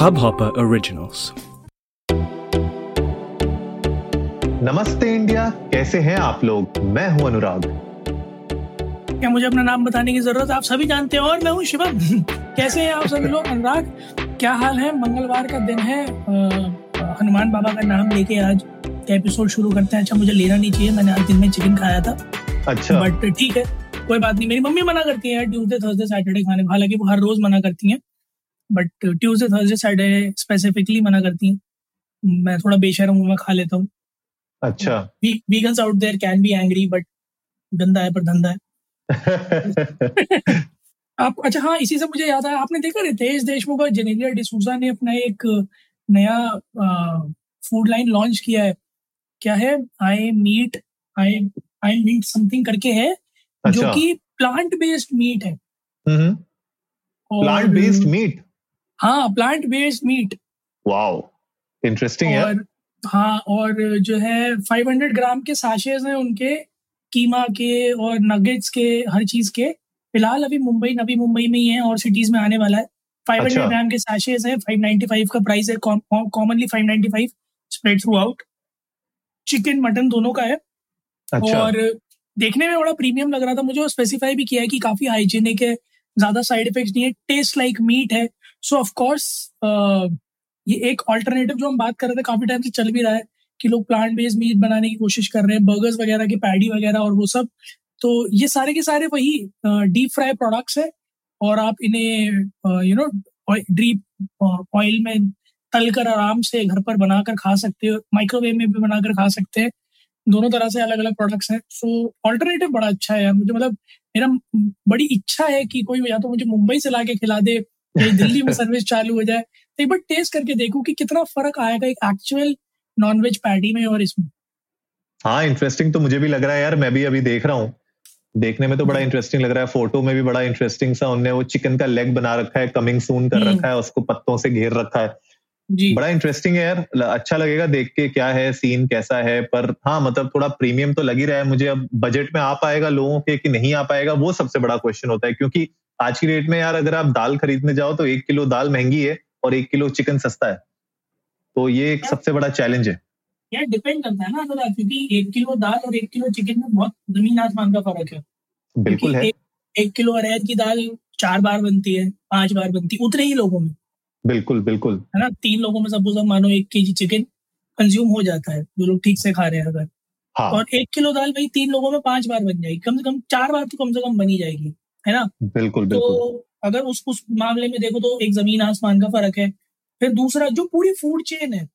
Hubhopper Originals. नमस्ते India कैसे हैं आप लोग? मैं हूँ अनुराग। क्या मुझे अपना नाम बताने की ज़रूरत? आप सभी जानते हैं और मैं हूँ शिवम। कैसे हैं आप सभी लोग? अनुराग क्या हाल है? मंगलवार का दिन है। हनुमान बाबा का नाम लेके आज एपिसोड शुरू करते हैं। अच्छा मुझे लेना नहीं चाहिए मैंने आज दिन में चिकन खाया था। अच्छा। बट ठीक है कोई बात नहीं। मेरी मम्मी मना करती है ट्यूसडे थर्सडे सैटरडे खाने। को हालाँकि वो हर रोज मना करती हैं। But Tuesday Thursday Saturday specifically मना करती हैं। मैं थोड़ा बेशरम हूँ मैं खा लेता हूँ। अच्छा। Vegans out there can be angry but गंदा है पर धंधा है। आप अच्छा हाँ इसी से मुझे याद आया आपने देखा रितेश देशमुख और जेनेलिया डिसूजा ने अपना एक नया फ़ूड लाइन लॉन्च किया है। क्या है? I meat I I meat something करके है अच्छा। जो कि प्लांट बेस्ड मीट है प्लांट बेस्ड मीट हाँ plant based meat wow interesting है हाँ और जो है 500 ग्राम के साशेज हैं उनके कीमा के और नगेट्स के हर चीज़ के। फ़िलहाल अभी मुंबई नवी मुंबई में ही है और सिटीज़ में आने वाला है। 500 अच्छा। ग्राम के साशेज हैं 595 का प्राइस है commonly 595 spread throughout chicken mutton दोनों का है। अच्छा। और देखने में बड़ा प्रीमियम लग रहा था मुझे स्पेसिफाई भी किया है कि काफ़ी हाइजीनिक है ज़्यादा साइड इफेक्ट्स नहीं है टेस्ट लाइक मीट है। सो ऑफ़ कोर्स ये एक ऑल्टरनेटिव जो हम बात कर रहे थे, काफ़ी टाइम से चल भी रहा है कि लोग प्लांट बेस्ड मीट बनाने की कोशिश कर रहे हैं बर्गर्स वगैरह के पैडी वगैरह और वो सब। तो ये सारे के सारे वही डीप फ्राई प्रोडक्ट्स है और आप इन्हें यू नो डीप ऑयल में तल कर आराम से घर पर बनाकर खा सकते हो माइक्रोवेव में भी बनाकर खा सकते हैं। दोनों तरह से अलग अलग प्रोडक्ट्स हैं। सो ऑल्टरनेटिव बड़ा अच्छा है यार। मुझे मतलब मेरा, बड़ी इच्छा है कि कोई या तो मुझे मुंबई से लाके खिला दे या दिल्ली में सर्विस चालू हो जाए। तो एक बार टेस्ट करके देखूँ कि कितना फ़र्क आएगा एक एक्चुअल नॉनवेज पैटी में और इसमें। हाँ इंटरेस्टिंग तो मुझे भी लग रहा है यार मैं भी अभी देख रहा हूँ। देखने में तो बड़ा इंटरेस्टिंग लग रहा है फ़ोटो में भी बड़ा इंटरेस्टिंग सा उनने वो चिकन का लेग बना रखा है कमिंग सून कर हम्म। रखा है उसको पत्तों से घेर रखा है। जी। बड़ा इंटरेस्टिंग है यार अच्छा लगेगा देख के क्या है सीन कैसा है पर हाँ मतलब थोड़ा प्रीमियम तो लग ही रहा है मुझे। अब बजट में आ पाएगा लोगों के कि नहीं आ पाएगा वो सबसे बड़ा क्वेश्चन होता है क्योंकि आज की डेट में यार अगर आप दाल खरीदने जाओ तो एक किलो दाल महँगी है और एक किलो चिकन सस्ता है। तो ये एक सबसे बड़ा चैलेंज है। यार डिपेंड करता है ना अगर क्योंकि एक किलो दाल और एक किलो चिकन में बहुत ज़मीन आसमान का फ़र्क है। बिल्कुल है। एक, एक किलो अरहर की दाल चार बार बनती है पाँच बार बनती है उतने ही लोगों में। बिल्कुल बिल्कुल। है ना? तीन लोगों में सपोज़ हम मानो एक के जी चिकन कंज्यूम हो जाता है जो लोग ठीक से खा रहे हैं अगर। हाँ। और एक किलो दाल भाई तीन लोगों में पाँच बार बन जाएगी। कम से कम चार बार तो कम से कम बनी जाएगी। है ना? बिल्कुल तो अगर उस उस मामले में देखो तो एक ज़मीन आसमान का फ़र्क है फिर दूसरा जो पूरी फ़ूड चेन है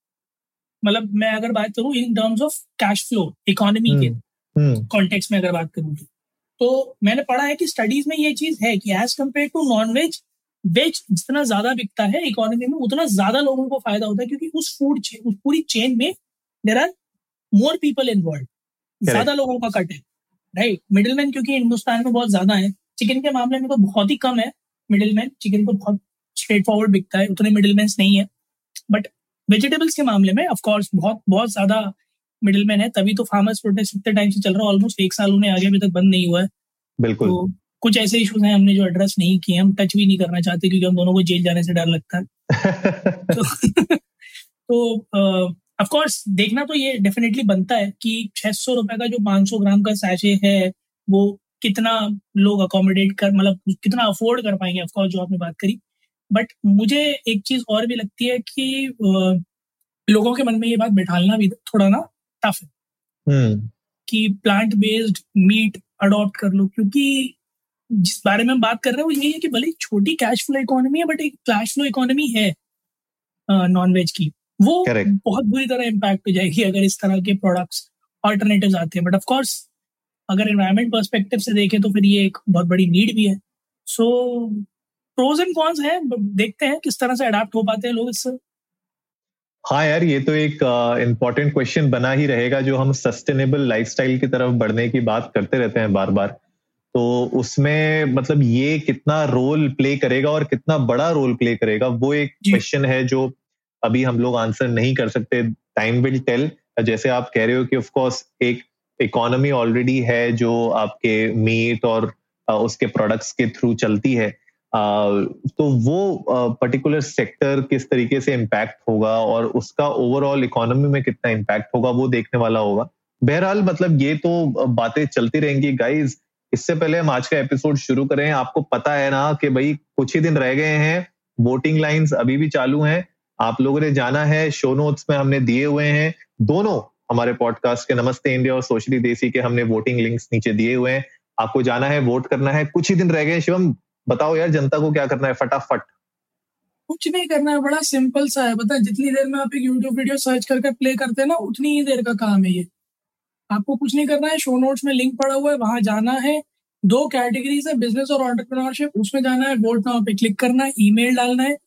मतलब मैं अगर बात करूँ in terms of cash flow economy के हम्म कॉन्टेक्स्ट में अगर बात करूँ तो। तो मैंने पढ़ा है कि स्टडीज़ में ये चीज़ है कि as compare to non veg veg जितना ज़्यादा बिकता है इकोनॉमी में उतना ज़्यादा लोगों को फ़ायदा होता है क्योंकि उस फ़ूड चेन उस पूरी चेन में there are more people involve ज़्यादा लोगों का कट है राइट मिडिलमैन क्योंकि हिंदुस्तान में बहुत ज़्यादा है। चिकन के मामले में तो बहुत ही कम है मिडिलमैन चिकन को बहुत स्ट्रेट फॉरवर्ड बिकता है उतने मिडिलमैन नहीं है. बट वेजिटेबल्स के मामले में ऑफ़ कोर्स बहुत बहुत ज़्यादा मिडिलमैन है तभी तो फार्मर्स प्रोटेस्ट इतने टाइम से चल रहा है ऑलमोस्ट एक साल उन्हें आगे अभी तक बंद नहीं हुआ है. बिल्कुल। तो कुछ ऐसे इश्यूज़ हैं हमने जो एड्रेस नहीं किए हम टच भी नहीं करना चाहते क्योंकि हम दोनों को जेल जाने से डर लगता है. तो तो ऑफ़ कोर्स देखना तो ये डेफिनेटली बनता है कि छह सौ रुपए का जो 500 ग्राम का सैशे है वो कितना लोग अकोमोडेट कर मतलब कितना अफोर्ड कर पाएँगे? ऑफ़ कोर्स जो आपने बात करी। बट मुझे एक चीज़ और भी लगती है कि लोगों के मन में ये बात बैठालना भी थोड़ा ना टफ है। हम्म। कि प्लांट बेस्ड मीट अडॉप्ट कर लो क्योंकि जिस बारे में हम बात कर रहे हैं वो यही है कि भले ही छोटी कैश फ्लो इकोनॉमी है बट एक कैश फ्लो इकोनॉमी है नॉन वेज की। वो Correct. बहुत बुरी तरह इम्पैक्ट हो जाएगी अगर इस तरह के प्रोडक्ट्स ऑल्टरनेटिव आते हैं। बट ऑफ़ कोर्स अगर एनवायरमेंट पर्सपेक्टिव से देखें तो फिर ये एक बहुत बड़ी नीड भी है। सो प्रोज एंड कॉन्स है देखते हैं किस तरह से अडाप्ट हो पाते हैं लोग इससे। हाँ यार ये तो एक इम्पोर्टेंट क्वेश्चन बना ही रहेगा जो हम सस्टेनेबल लाइफस्टाइल की तरफ़ बढ़ने की बात करते रहते हैं बार बार तो उसमें मतलब ये कितना रोल प्ले करेगा और कितना बड़ा रोल प्ले करेगा वो एक क्वेश्चन है जो अभी हम लोग आंसर नहीं कर सकते टाइम विल टेल जैसे आप कह रहे हो कि ऑफ़ कोर्स एक इकोनॉमी ऑलरेडी है, जो आपके मीट और उसके प्रोडक्ट्स के थ्रू चलती है तो वो पर्टिकुलर सेक्टर किस तरीके से इम्पैक्ट होगा और उसका ओवरऑल इकोनॉमी में कितना इम्पैक्ट होगा, वो देखने वाला होगा। बहरहाल मतलब ये तो बातें चलती रहेंगी। गाइज़ इससे पहले हम आज का एपिसोड शुरू करें। आपको पता है ना कि भाई, कुछ ही दिन रह गए हैं वोटिंग लाइंस अभी भी चालू हैं। आप लोगों ने जाना है शो नोट्स में हमने दिए हुए हैं। दोनों हमारे पॉडकास्ट के नमस्ते इंडिया और सोशली देसी के हमने वोटिंग लिंक्स नीचे दिए हुए हैं। आपको जाना है वोट करना है। कुछ ही दिन रह गए शिवम। बताओ यार, जनता को क्या करना है? फटाफट। कुछ नहीं करना है, बड़ा सिंपल सा है। बता जितनी देर में आप एक यूट्यूब वीडियो सर्च करके प्ले करते हैं ना, उतनी ही देर का काम है ये। आपको कुछ नहीं करना है शो नोट्स में लिंक पड़ा हुआ है, वहाँ जाना है। दो कैटेगरीज है बिज़नेस और ऑन्टरप्रनोरशिप उसमें जाना है वोट नाउ पे क्लिक करना है ईमेल डालना है।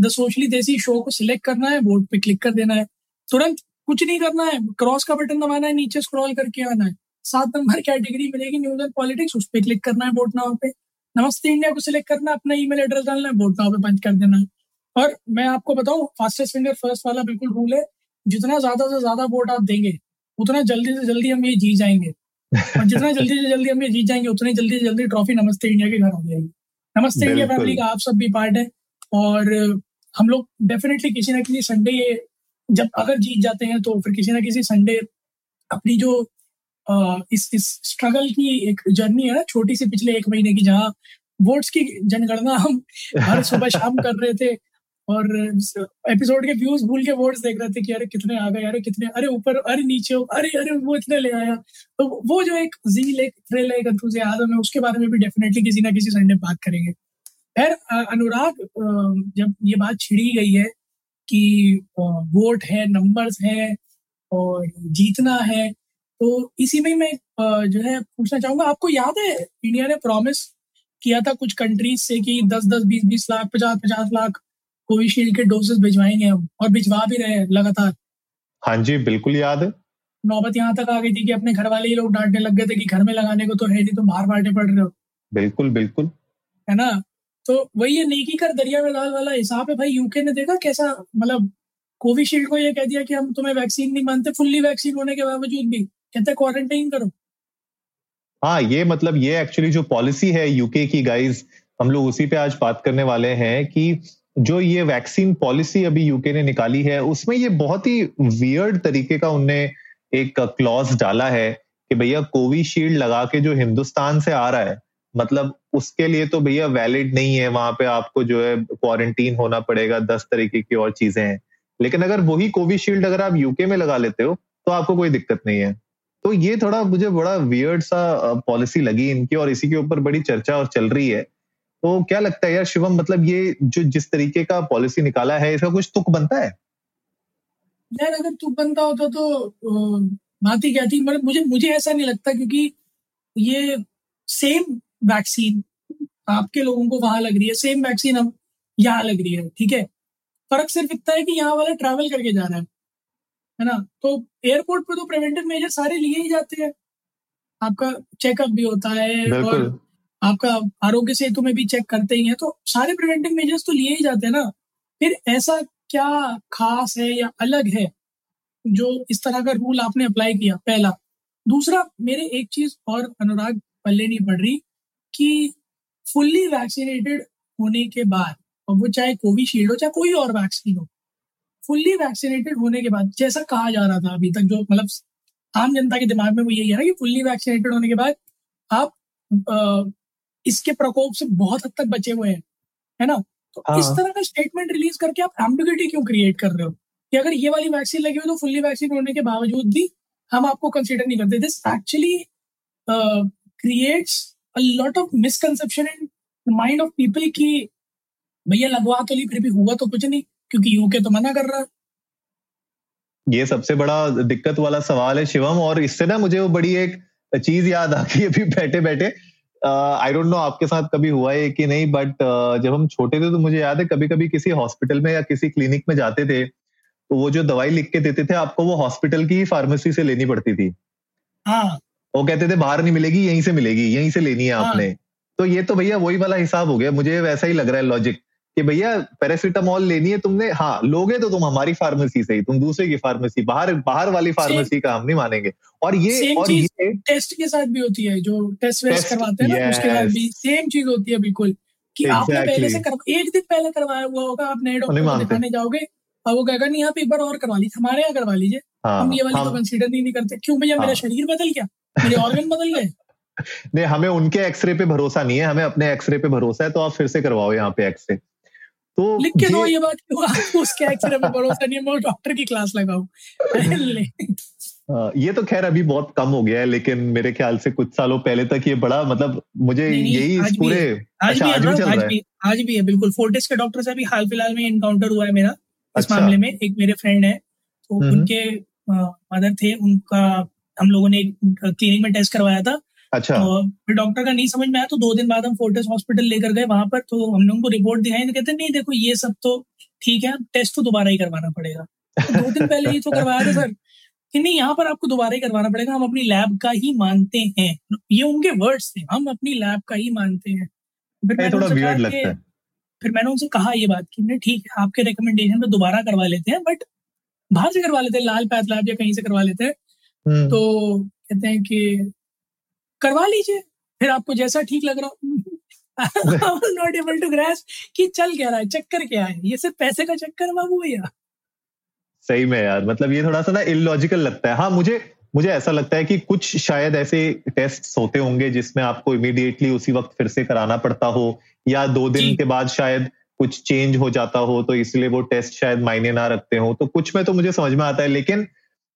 द सोशली देसी शो को सिलेक्ट करना है वोट पे क्लिक कर देना है। तुरंत कुछ नहीं करना है। क्रॉस का बटन दबाना है नीचे स्क्रॉल करके आना है। सात नंबर कैटेगरी मिलेगी न्यूज़ एंड पॉलिटिक्स उस पर क्लिक करना है वोट नाउ पे। नमस्ते इंडिया को सिलेक्ट करना अपना ईमेल एड्रेस डालना है वोट नाउ पे पंच कर देना है। और मैं आपको बताऊँ फास्टेस्ट फिंगर फ़र्स्ट वाला बिल्कुल रूल है जितना ज़्यादा से ज़्यादा वोट आप देंगे उतना जल्दी से जल्दी हम ये जीत जाएँगे। और जितना जल्दी से जल्दी हम ये जीत जाएँगे उतनी जल्दी से जल्दी ट्रॉफी नमस्ते इंडिया के घर आ जाएगी। नमस्ते इंडिया फैमिली का आप सब भी पार्ट है। और हम लोग डेफिनेटली किसी ना किसी संडे ये जब अगर जीत जाते हैं तो फिर किसी ना किसी संडे अपनी जो आ, इस इस स्ट्रगल की एक जर्नी है ना छोटी सी पिछले एक महीने की जहाँ वोट्स की जनगणना हम हर सुबह शाम कर रहे थे और एपिसोड के व्यूज़ भूल के वोट्स देख रहे थे कि अरे कितने आ गए अरे कितने अरे ऊपर अरे नीचे अरे अरे वो इतने ले आया। तो वो जो एक जील एक थ्रिल एक है उसके बारे में भी डेफिनेटली किसी ना किसी संडे बात करेंगे। खैर अनुराग जब ये बात छिड़ी गई है कि वोट है नंबर्स है और जीतना है। तो इसी में मैं जो है पूछना चाहूँगा आपको याद है इंडिया ने प्रॉमिस किया था कुछ कंट्रीज़ से कि दस दस बीस बीस लाख पचास पचास लाख कोविशील्ड के डोजेस भिजवाएँगे हम और भिजवा भी रहे हैं लगातार। हाँ जी बिल्कुल याद है। नौबत यहाँ तक आ गई थी कि अपने घर वाले ही लोग डांटने लग गए थे कि घर में लगाने को तो है नहीं तुम बाहर बांटे पड़ रहे हो। बिल्कुल बिल्कुल। है ना? तो वही ये नेकी कर दरिया में डाल वाला हिसाब है भाई। यूके ने देखा कैसा मतलब कोविशील्ड को ये कह दिया कि हम तुम्हें वैक्सीन नहीं मानते फुल्ली वैक्सीन होने के बावजूद भी। कहते क्वारंटाइन करो। हाँ ये मतलब ये एक्चुअली जो पॉलिसी है यूके की गाइज़ हम लोग उसी पे आज बात करने वाले हैं कि जो ये वैक्सीन पॉलिसी अभी यूके ने निकाली है, उसमें ये बहुत ही वियर्ड तरीके का उनने एक क्लॉज डाला है कि भैया कोविशील्ड लगा के जो हिंदुस्तान से आ रहा है मतलब उसके लिए तो भैया वैलिड नहीं है, वहाँ पे आपको जो है क्वारंटीन होना पड़ेगा, दस तरीके की और चीज़ें हैं। लेकिन अगर वही कोविशील्ड अगर आप यूके में लगा लेते हो तो आपको कोई दिक्कत नहीं है। तो ये थोड़ा मुझे बड़ा वियर्ड सा पॉलिसी लगी इनकी और इसी के ऊपर बड़ी चर्चा और चल रही है। तो क्या लगता है यार शिवम मतलब ये जो जिस तरीके का पॉलिसी निकाला है, इसका कुछ तुक बनता है? यार, अगर तुक बनता होता तो बात ही क्या थी मतलब मुझे मुझे ऐसा नहीं लगता क्योंकि ये सेम वैक्सीन आपके लोगों को वहाँ लग रही है सेम वैक्सीन हम यहाँ लग रही है ठीक है? फ़र्क सिर्फ़ इतना है कि यहाँ वाला ट्रैवल करके जा रहा है है ना? तो एयरपोर्ट पे तो प्रिवेंटिव मेजर सारे लिए ही जाते हैं। आपका चेकअप भी होता है और आपका आरोग्य सेतु में भी चेक करते ही हैं तो सारे प्रिवेंटिव मेजर्स तो लिए ही जाते हैं ना? फिर ऐसा क्या खास है या अलग है जो इस तरह का रूल आपने अप्लाई किया पहला? दूसरा मेरे एक चीज़ और अनुराग पल्ले नहीं पड़ रही कि फुल्ली वैक्सीनेटेड होने के बाद और वो चाहे कोविशील्ड हो चाहे कोई और वैक्सीन हो फुल्ली वैक्सीनेटेड होने के बाद जैसा कहा जा रहा था अभी तक जो मतलब आम जनता के दिमाग में वो यही है ना कि फुल्ली वैक्सीनेटेड होने के बाद आप इसके प्रकोप से बहुत हद तक बचे हुए हैं है ना? तो हाँ। इस तरह का स्टेटमेंट रिलीज़ करके आप एम्बिगिटी क्यों क्रिएट कर रहे हो? कि अगर ये वाली वैक्सीन लगी हुई तो फुल्ली वैक्सीन होने के बावजूद भी हम आपको कंसिडर नहीं करते। This actually creates lot of misconception in mind of people कि भैया लगवा तो ली फिर भी हुआ तो कुछ नहीं क्योंकि यूके तो मना कर रहा है. ये सबसे बड़ा दिक्कत वाला सवाल है शिवम और इससे ना मुझे वो बड़ी एक चीज़ याद आ गई अभी बैठे बैठे। आई डोंट नो आपके साथ कभी हुआ है कि नहीं बट uh, जब हम छोटे थे तो मुझे याद है कभी कभी किसी हॉस्पिटल में या किसी क्लिनिक में जाते थे तो वो जो दवाई लिख के देते थे आपको वो हॉस्पिटल की फार्मेसी से लेनी पड़ती थी। हाँ। वो कहते थे बाहर नहीं मिलेगी यहीं से मिलेगी यहीं से लेनी है हाँ. आपने। तो ये तो भैया वही वाला हिसाब हो गया। मुझे वैसा ही लग रहा है लॉजिक कि भैया पैरासीटामोल लेनी है तुमने। हाँ लोगे तो तुम हमारी फार्मेसी से ही तुम दूसरे की फार्मेसी बाहर बाहर वाली फार्मेसी का हम नहीं मानेंगे। और ये और ये टेस्ट के साथ भी होती है जो टेस्ट वेस्ट करवाते हैं ना उसके साथ भी सेम चीज़ होती है बिल्कुल। कि exactly. आपने पहले से कर, एक दिन पहले करवाया हुआ होगा आप नए डॉक्टर को दिखाने जाओगे और वो कहेगा नहीं आप एक बार और करवा लीजिए हमारे यहाँ करवा लीजिए। हाँ, हम ये वाली तो कंसीडर नहीं, नहीं करते। क्यों भैया हाँ, मेरा शरीर बदल गया? मेरे ऑर्गन बदल गए? नहीं हमें उनके एक्सरे पे भरोसा नहीं है हमें अपने एक्सरे पे भरोसा है तो आप फिर से करवाओ यहाँ पे एक्सरे तो लिख के दो ये बात क्यों आपको उसके एक्सरे पे भरोसा नहीं है? मैं डॉक्टर की क्लास लगाऊँ। ये तो खैर अभी बहुत कम हो गया है लेकिन मेरे ख्याल से कुछ सालों पहले तक ये बड़ा मतलब मुझे यही पूरे आज अच्छा, भी आज, भी चल आज, भी, आज भी है बिल्कुल। फोर्टिस के डॉक्टर से अभी हाल फ़िलहाल में इनकाउंटर हुआ है मेरा। इस अच्छा। मामले में एक मेरे फ्रेंड है तो उनके मदर थे उनका हम लोगों ने क्लिनिक में टेस्ट करवाया था। अच्छा। तो फिर डॉक्टर का नहीं समझ में आया तो दो दिन बाद हम फोर्टिस हॉस्पिटल लेकर गए वहाँ पर तो हम लोगों को रिपोर्ट दिखाई तो कहते नहीं देखो ये सब तो ठीक है टेस्ट तो दोबारा ही करवाना पड़ेगा। तो दो दिन पहले ही तो करवाया था सर कि नहीं यहाँ पर आपको दोबारा ही करवाना पड़ेगा हम अपनी लैब का ही मानते हैं। ये उनके वर्ड्स थे हम अपनी लैब का ही मानते हैं। फिर मैंने थोड़ा वियर्ड लगता है। फिर मैंने उनसे कहा ये बात कि ठीक है आपके रिकमेंडेशन पे दोबारा करवा लेते हैं बट बाहर से करवा लेते हैं लाल पैथ लैब या कहीं से करवा लेते हैं। हम्म। तो कहते हैं कि करवा लीजिए फिर आपको जैसा ठीक लग रहा नॉट एबल टू ग्रेस कि चल क्या रहा है चक्कर क्या है? ये सिर्फ़ पैसे का चक्कर बाबू भैया। सही में यार मतलब ये थोड़ा सा ना इलॉजिकल लगता है। हाँ मुझे मुझे ऐसा लगता है कि कुछ शायद ऐसे टेस्ट होते होंगे जिसमें आपको इमीडिएटली उसी वक्त फिर से कराना पड़ता हो या दो दिन के बाद शायद कुछ चेंज हो जाता हो तो इसलिए वो टेस्ट शायद मायने ना रखते हो। तो कुछ में तो मुझे समझ में आता है, लेकिन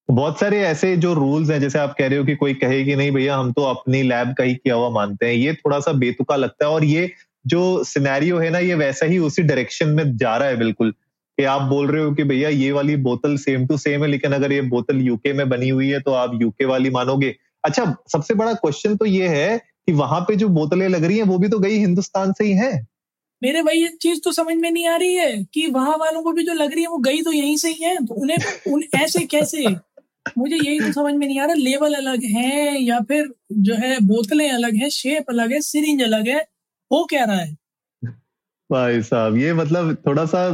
बहुत सारे ऐसे जो रूल्स हैं, जैसे आप कह रहे हो कि कोई कहे कि नहीं भैया, हम तो अपनी लैब का ही किया हुआ मानते हैं, ये थोड़ा सा बेतुका लगता है और ये जो सिनेरियो है ना, ये वैसा ही उसी डायरेक्शन में जा रहा है बिल्कुल, कि आप बोल रहे हो कि भैया, ये वाली बोतल सेम टू सेम है, लेकिन अगर ये बोतल यूके में बनी हुई है तो आप यूके वाली मानोगे। अच्छा सबसे बड़ा क्वेश्चन तो ये है कि वहाँ पे जो बोतलें लग रही हैं, वो भी तो गई हिंदुस्तान से ही है? मेरे भाई, ये चीज़ तो समझ में नहीं आ रही है कि वहाँ वालों को भी जो लग रही है, वो गई तो यहीं से ही है। तो उन्हें, उन, ऐसे कैसे? मुझे यही तो समझ में नहीं आ रहा। लेवल अलग है या फिर जो है, बोतलें अलग है शेप अलग है सिरिंज अलग है वो क्या रहा है? भाई साहब, ये मतलब थोड़ा सा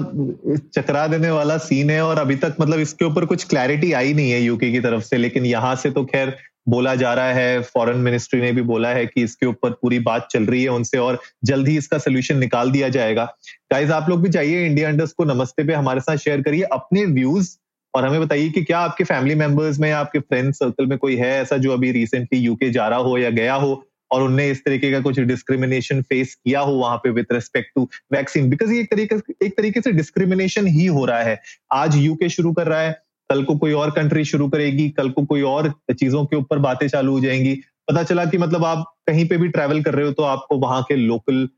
चकरा देने वाला सीन है और अभी तक मतलब इसके ऊपर कुछ क्लैरिटी आई नहीं है यूके की तरफ़ से, लेकिन यहाँ से तो खैर बोला जा रहा है फॉरेन मिनिस्ट्री ने भी बोला है कि इसके ऊपर पूरी बात चल रही है उनसे और जल्द ही इसका सोल्यूशन निकाल दिया जाएगा। गाइज़ आप लोग भी चाहिए इंडिया अंडर्स को नमस्ते पे हमारे साथ शेयर करिए अपने व्यूज़ और हमें बताइए कि क्या आपके फैमिली मेंबर्स में या आपके फ्रेंड सर्कल में कोई है ऐसा जो अभी रिसेंटली यूके जा रहा हो या गया हो और उनने इस तरीके का कुछ डिस्क्रिमिनेशन फेस किया हो वहाँ पे with respect to vaccine because ये एक तरीके एक तरीके से डिस्क्रिमिनेशन ही हो रहा है। आज यूके शुरू कर रहा है कल को कोई और कंट्री शुरू करेगी, कल को कोई और चीज़ों के ऊपर बातें चालू हो जाएँगी। पता चला कि मतलब आप कहीं पे भी ट्रैवल कर रहे हो तो आपको वहाँ के लोकल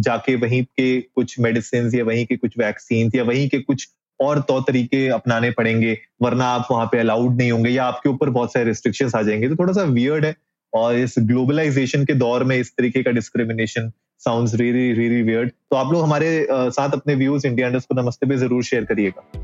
जाके वहीं के कुछ मेडिसिन या वहीं के कुछ वैक्सीन या वहीं के कुछ और तौर तरीके अपनाने पड़ेंगे, वरना आप वहाँ पे अलाउड नहीं होंगे या आपके ऊपर बहुत सारे रिस्ट्रिक्शन आ जाएँगे। तो थोड़ा सा वियर्ड है और इस ग्लोबलाइजेशन के दौर में इस तरीके का discrimination sounds really really weird तो आप लोग हमारे साथ अपने व्यूज़ इंडिया नमस्ते पे ज़रूर शेयर करिएगा।